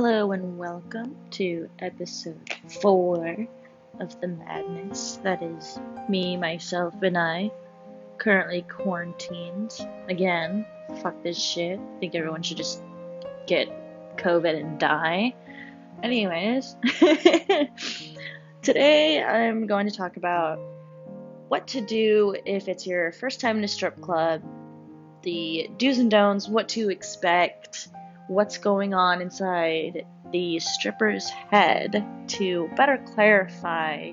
Hello and welcome to episode 4 of The Madness. That is me, myself, and I. Currently quarantined. Again, fuck this shit. I think everyone should just get COVID and die. Anyways, today I'm going to talk about what to do if it's your first time in a strip club, the do's and don'ts, what to expect what's going on inside the stripper's head to better clarify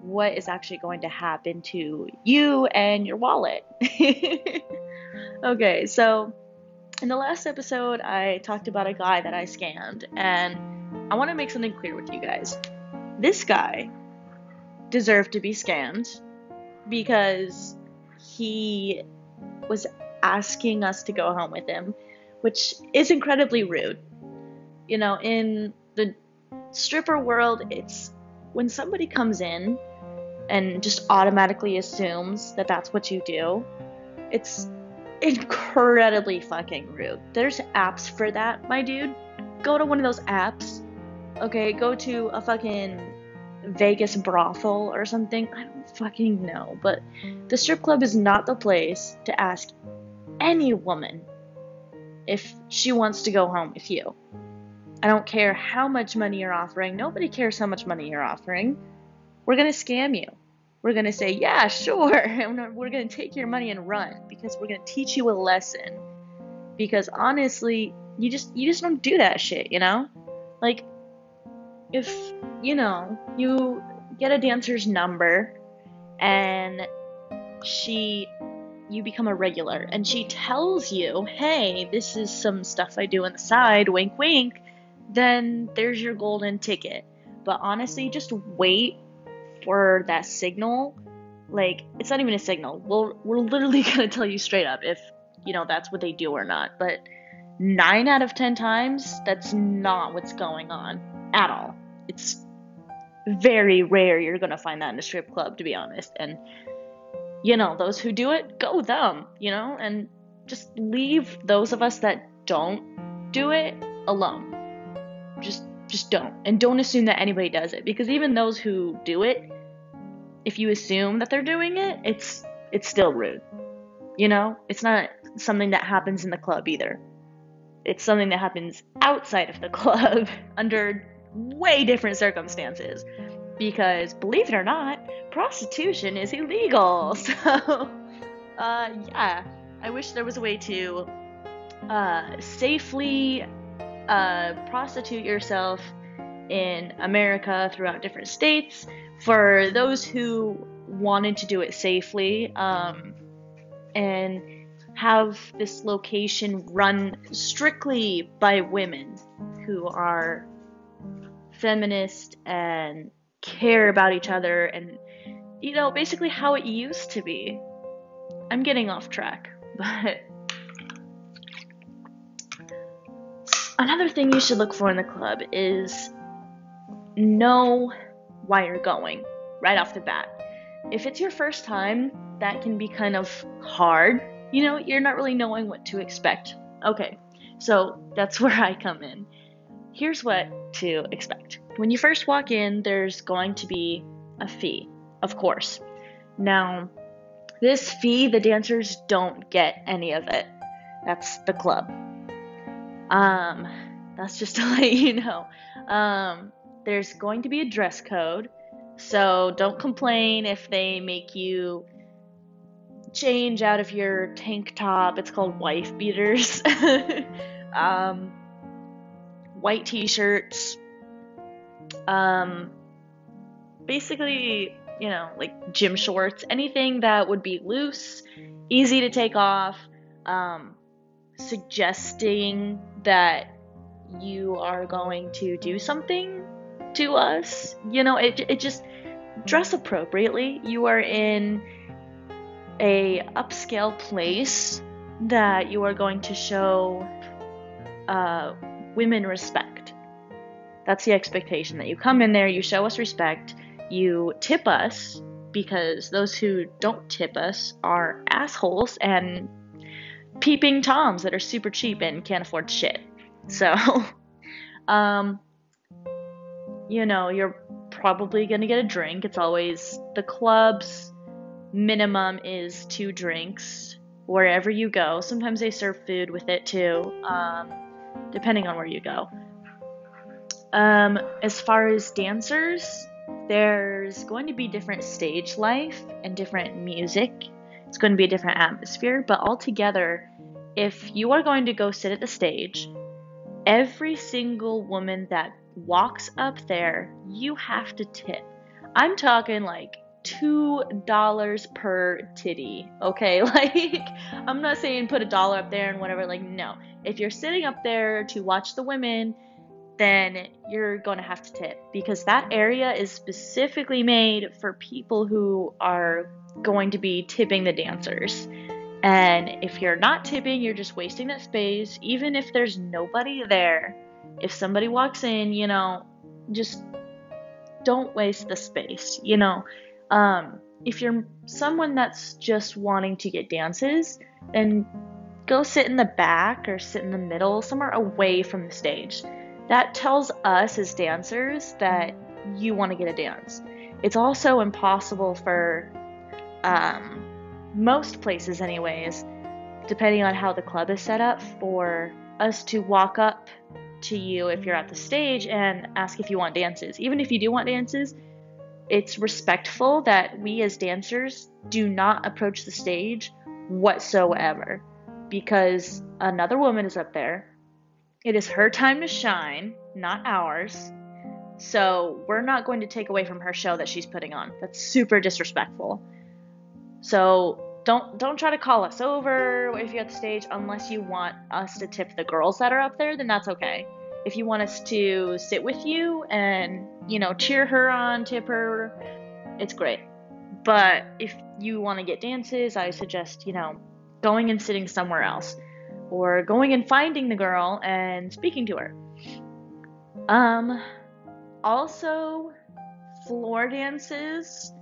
what is actually going to happen to you and your wallet. okay, so in the last episode, I talked about a guy that I scammed, and I want to make something clear with you guys. This guy deserved to be scammed because he was asking us to go home with him which is incredibly rude. You know, in the stripper world, it's when somebody comes in and just automatically assumes that that's what you do, it's incredibly fucking rude. There's apps for that, my dude. Go to one of those apps. Okay, go to a fucking Vegas brothel or something. I don't fucking know. But the strip club is not the place to ask any woman if she wants to go home with you. I don't care how much money you're offering. Nobody cares how much money you're offering. We're going to scam you. We're going to say, yeah, sure. And we're going to take your money and run because we're going to teach you a lesson. Because honestly, you just you just don't do that shit, you know? Like if, you know, you get a dancer's number and she you become a regular and she tells you, hey, this is some stuff I do on the side, wink, wink, then there's your golden ticket. But honestly, just wait for that signal. Like, it's not even a signal. We'll, we're literally going to tell you straight up if, you know, that's what they do or not. But nine out of ten times, that's not what's going on at all. It's very rare you're going to find that in a strip club, to be honest. And you know, those who do it, go them, you know, and just leave those of us that don't do it alone. Just just don't. And don't assume that anybody does it because even those who do it, if you assume that they're doing it, it's it's still rude. You know? It's not something that happens in the club either. It's something that happens outside of the club under way different circumstances because believe it or not, prostitution is illegal. So, uh, yeah, I wish there was a way to uh, safely uh, prostitute yourself in America throughout different states for those who wanted to do it safely um, and have this location run strictly by women who are feminist and care about each other and you know basically how it used to be. I'm getting off track but another thing you should look for in the club is know why you're going right off the bat. If it's your first time that can be kind of hard. You know you're not really knowing what to expect. Okay so that's where i come in. Here's what to expect when you first walk in, there's going to be a fee, of course. Now, this fee, the dancers don't get any of it. That's the club. Um, that's just to let you know. Um, there's going to be a dress code, so don't complain if they make you change out of your tank top. It's called wife beaters. um, white t-shirts, um, basically, you know, like gym shorts, anything that would be loose, easy to take off, um, suggesting that you are going to do something to us. You know, it, it just dress appropriately. You are in a upscale place that you are going to show uh, women respect. That's the expectation that you come in there, you show us respect, you tip us because those who don't tip us are assholes and peeping toms that are super cheap and can't afford shit. So, Um, you know, you're probably to get a drink. It's always the club's minimum is two drinks wherever you go. Sometimes they serve food with it too, um, depending on where you go. Um, as far as dancers, there's going to be different stage life and different music. It's going to be a different atmosphere, but altogether, if you are going to go sit at the stage, every single woman that walks up there, you have to tip. I'm talking like two dollars per titty okay like i'm not saying put a dollar up there and whatever like no if you're sitting up there to watch the women then you're going to have to tip because that area is specifically made for people who are going to be tipping the dancers. And if you're not tipping, you're just wasting that space, even if there's nobody there. If somebody walks in, you know, just don't waste the space, you know. Um, if you're someone that's just wanting to get dances, then go sit in the back or sit in the middle, somewhere away from the stage that tells us as dancers that you want to get a dance. It's also impossible for um, most places, anyways, depending on how the club is set up, for us to walk up to you if you're at the stage and ask if you want dances. Even if you do want dances, it's respectful that we as dancers do not approach the stage whatsoever because another woman is up there it is her time to shine, not ours. So we're not going to take away from her show that she's putting on. That's super disrespectful. So don't don't try to call us over if you're at the stage unless you want us to tip the girls that are up there, then that's okay. If you want us to sit with you and, you know, cheer her on, tip her, it's great. But if you want to get dances, I suggest, you know, going and sitting somewhere else or going and finding the girl and speaking to her. Um, also, floor dances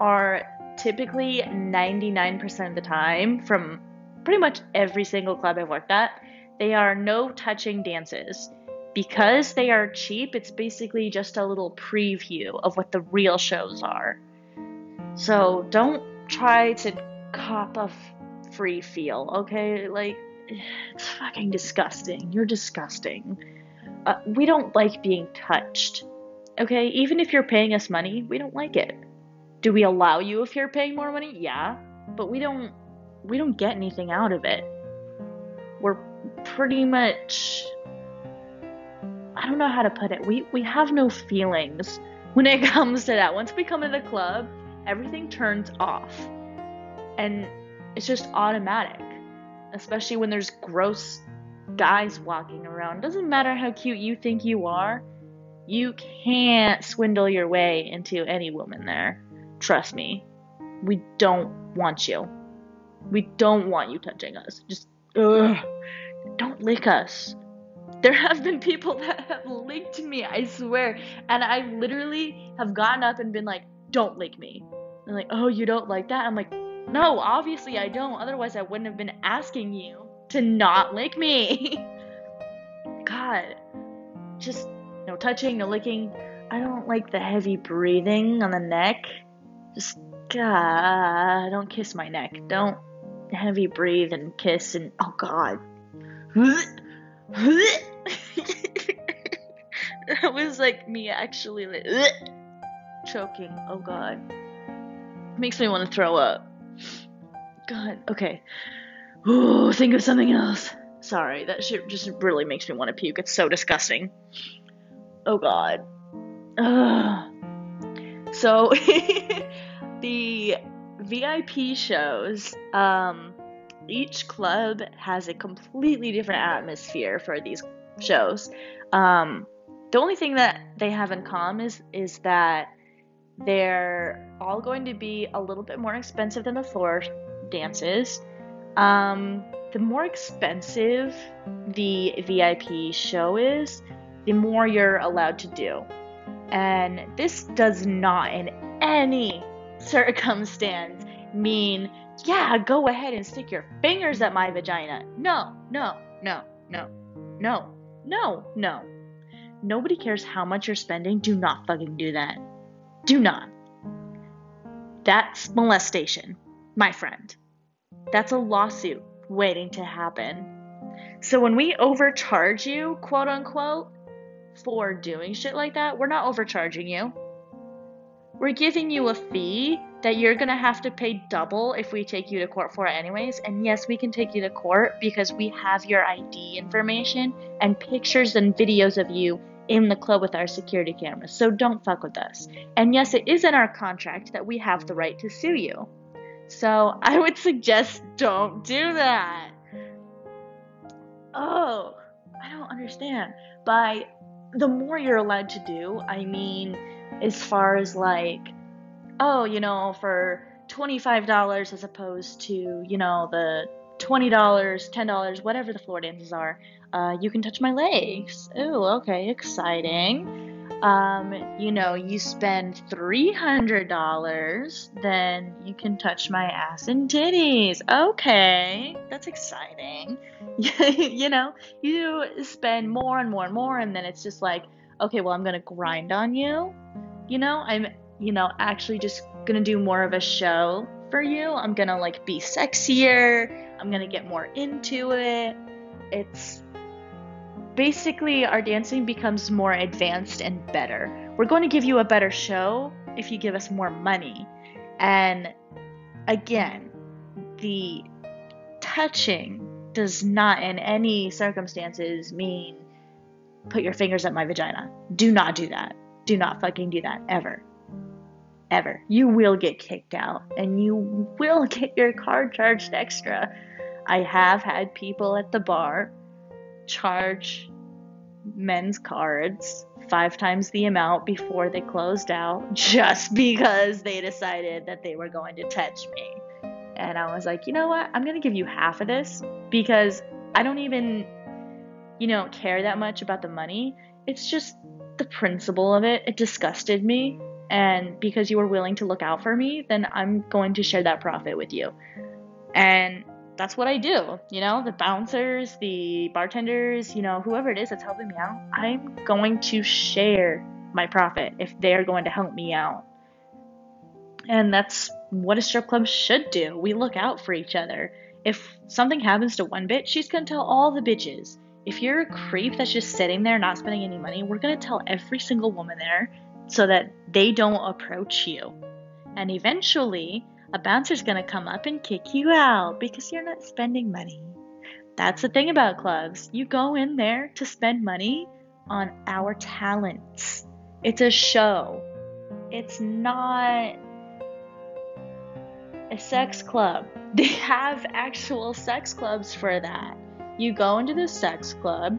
are typically 99% of the time from pretty much every single club I've worked at. They are no touching dances. Because they are cheap, it's basically just a little preview of what the real shows are. So don't try to cop a free feel, okay? Like, it's fucking disgusting. You're disgusting. Uh, we don't like being touched. Okay? Even if you're paying us money, we don't like it. Do we allow you if you're paying more money? Yeah. But we don't we don't get anything out of it. We're pretty much I don't know how to put it. We we have no feelings when it comes to that. Once we come in the club, everything turns off. And it's just automatic especially when there's gross guys walking around. Doesn't matter how cute you think you are, you can't swindle your way into any woman there. Trust me. We don't want you. We don't want you touching us. Just, ugh. Don't lick us. There have been people that have licked me, I swear. And I literally have gotten up and been like, don't lick me. And like, oh, you don't like that? I'm like, no, obviously I don't. Otherwise, I wouldn't have been asking you to not lick me. God. Just no touching, no licking. I don't like the heavy breathing on the neck. Just, God, don't kiss my neck. Don't heavy breathe and kiss and, oh God. that was like me actually like, choking. Oh God. Makes me want to throw up. God, okay. Ooh, think of something else. Sorry, that shit just really makes me want to puke. It's so disgusting. Oh god. Ugh. So, the VIP shows, um, each club has a completely different atmosphere for these shows. Um, the only thing that they have in common is, is that they're all going to be a little bit more expensive than the floor dances. Um, the more expensive the VIP show is, the more you're allowed to do. And this does not, in any circumstance, mean, yeah, go ahead and stick your fingers at my vagina. No, no, no, no, no, no, no. Nobody cares how much you're spending. Do not fucking do that. Do not. That's molestation, my friend. That's a lawsuit waiting to happen. So when we overcharge you, quote unquote, for doing shit like that, we're not overcharging you. We're giving you a fee that you're gonna have to pay double if we take you to court for it anyways. And yes, we can take you to court because we have your ID information and pictures and videos of you in the club with our security cameras. So don't fuck with us. And yes, it is in our contract that we have the right to sue you. So I would suggest don't do that. Oh, I don't understand. By the more you're allowed to do, I mean, as far as like, oh, you know, for $25 as opposed to, you know, the $20, $10, whatever the floor dances are, uh, you can touch my legs. Oh, okay, exciting. Um, you know, you spend $300, then you can touch my ass and titties. Okay, that's exciting. you know, you spend more and more and more, and then it's just like, okay, well, I'm gonna grind on you. You know, I'm, you know, actually just gonna do more of a show for you. I'm gonna like be sexier. I'm gonna get more into it. It's basically our dancing becomes more advanced and better. We're going to give you a better show if you give us more money. And again, the touching does not in any circumstances mean put your fingers at my vagina. Do not do that. Do not fucking do that ever. Ever. You will get kicked out and you will get your card charged extra. I have had people at the bar charge men's cards five times the amount before they closed out just because they decided that they were going to touch me. And I was like, you know what? I'm going to give you half of this because I don't even, you know, care that much about the money. It's just the principle of it. It disgusted me. And because you were willing to look out for me, then I'm going to share that profit with you. And that's what I do. You know, the bouncers, the bartenders, you know, whoever it is that's helping me out, I'm going to share my profit if they're going to help me out. And that's what a strip club should do. We look out for each other. If something happens to one bitch, she's going to tell all the bitches. If you're a creep that's just sitting there not spending any money, we're going to tell every single woman there so that they don't approach you. And eventually, a bouncer's gonna come up and kick you out because you're not spending money. That's the thing about clubs. You go in there to spend money on our talents. It's a show. It's not a sex club. They have actual sex clubs for that. You go into the sex club,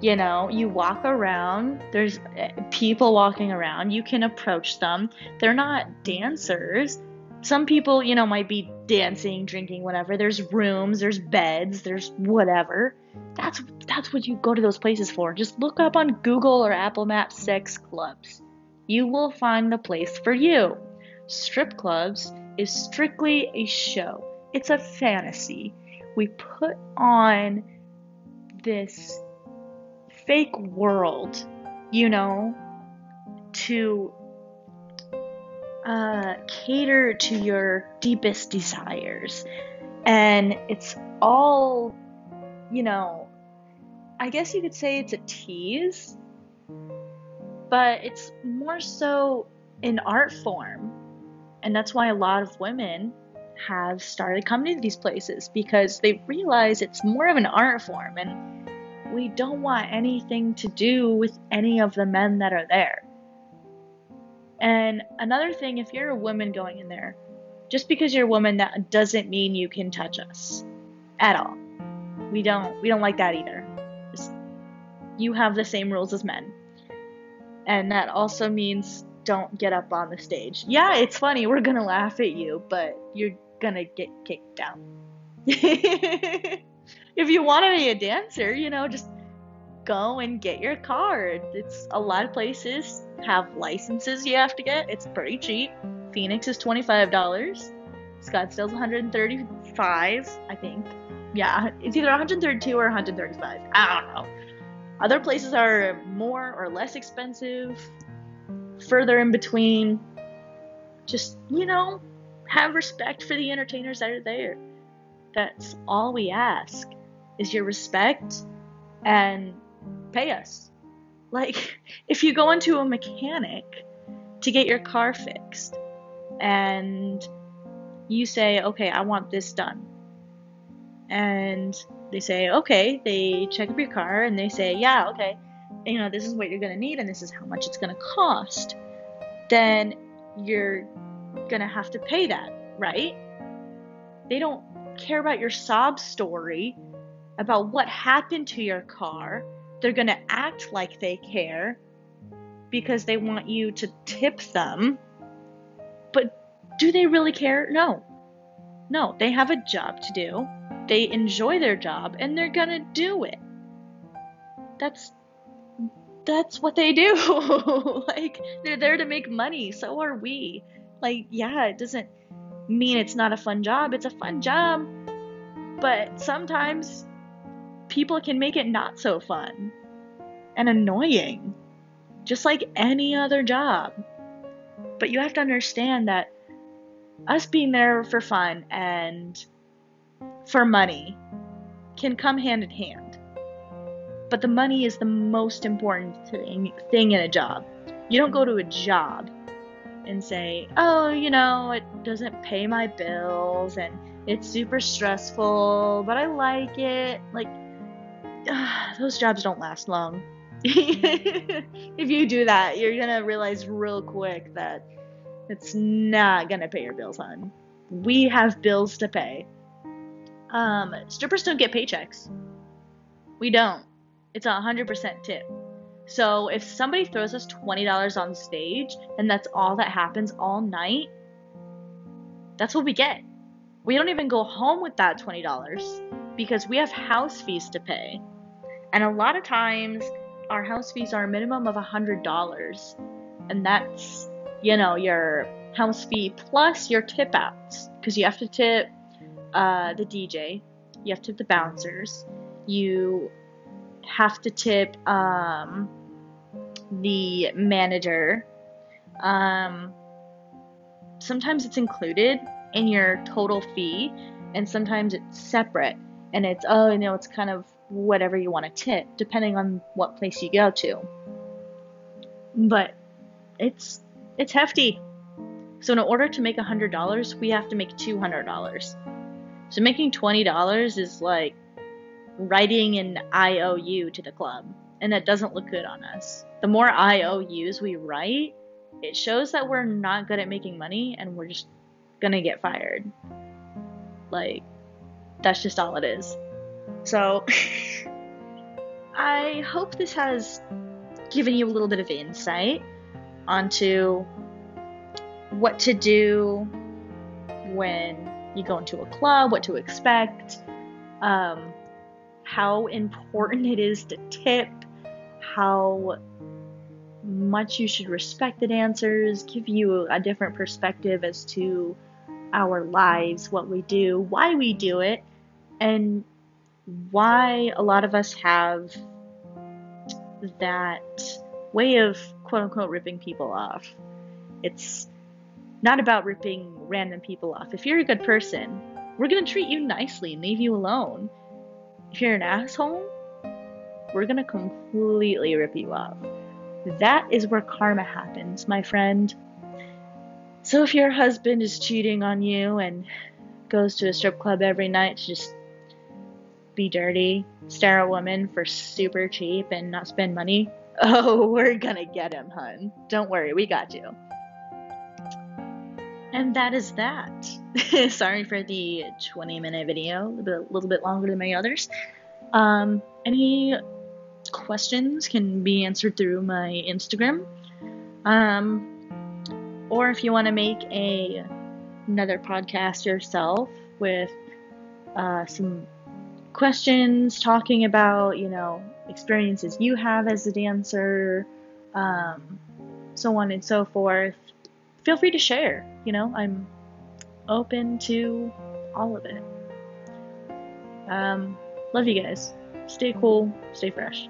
you know, you walk around, there's eh, people walking around, you can approach them. They're not dancers, some people, you know, might be dancing, drinking, whatever. There's rooms, there's beds, there's whatever. That's that's what you go to those places for. Just look up on Google or Apple Maps sex clubs. You will find the place for you. Strip clubs is strictly a show. It's a fantasy. We put on this fake world, you know, to uh, cater to your deepest desires. And it's all, you know, I guess you could say it's a tease, but it's more so an art form. And that's why a lot of women have started coming to these places because they realize it's more of an art form and we don't want anything to do with any of the men that are there. And another thing, if you're a woman going in there, just because you're a woman, that doesn't mean you can touch us at all. We don't we don't like that either. Just, you have the same rules as men. And that also means don't get up on the stage. Yeah, it's funny, we're gonna laugh at you, but you're gonna get kicked down. if you want to be a dancer, you know, just go and get your card. It's a lot of places have licenses you have to get. It's pretty cheap. Phoenix is $25. Scottsdale's 135, I think. Yeah, it's either 132 or 135. I don't know. Other places are more or less expensive, further in between. Just, you know, have respect for the entertainers that are there. That's all we ask is your respect and pay us. Like, if you go into a mechanic to get your car fixed and you say, okay, I want this done. And they say, okay, they check up your car and they say, yeah, okay, you know, this is what you're going to need and this is how much it's going to cost. Then you're going to have to pay that, right? They don't care about your sob story about what happened to your car. They're going to act like they care because they want you to tip them. But do they really care? No. No, they have a job to do. They enjoy their job and they're going to do it. That's that's what they do. like they're there to make money, so are we. Like yeah, it doesn't mean it's not a fun job. It's a fun job. But sometimes people can make it not so fun and annoying, just like any other job. But you have to understand that us being there for fun and for money can come hand in hand. But the money is the most important thing, thing in a job. You don't go to a job and say, oh, you know, it doesn't pay my bills and it's super stressful, but I like it. Like, uh, those jobs don't last long. if you do that, you're gonna realize real quick that it's not gonna pay your bills, hon. We have bills to pay. Um, strippers don't get paychecks. We don't. It's a 100% tip. So if somebody throws us $20 on stage and that's all that happens all night, that's what we get. We don't even go home with that $20 because we have house fees to pay. And a lot of times our house fees are a minimum of $100. And that's, you know, your house fee plus your tip outs because you have to tip uh, the DJ, you have to tip the bouncers, you have to tip um, the manager. Um, sometimes it's included in your total fee, and sometimes it's separate. And it's, oh, you know, it's kind of whatever you want to tip, depending on what place you go to. But it's it's hefty. So in order to make $100, we have to make $200. So making $20 is like writing an IOU to the club, and that doesn't look good on us. The more IOUs we write, it shows that we're not good at making money and we're just gonna get fired. Like, that's just all it is. So, I hope this has given you a little bit of insight onto what to do when you go into a club, what to expect, um, how important it is to tip, how much you should respect the dancers, give you a different perspective as to our lives, what we do, why we do it, and why a lot of us have that way of quote unquote ripping people off. It's not about ripping random people off. If you're a good person, we're going to treat you nicely and leave you alone. If you're an asshole, we're going to completely rip you off. That is where karma happens, my friend. So if your husband is cheating on you and goes to a strip club every night to just be dirty, stare at women for super cheap and not spend money, oh, we're gonna get him, hun. Don't worry, we got you. And that is that. Sorry for the 20 minute video, a little bit, little bit longer than my others. Um, any questions can be answered through my Instagram. Um, or if you want to make a another podcast yourself with uh, some questions talking about you know experiences you have as a dancer, um, so on and so forth feel free to share. You know, I'm open to all of it. Um, love you guys. Stay cool, stay fresh.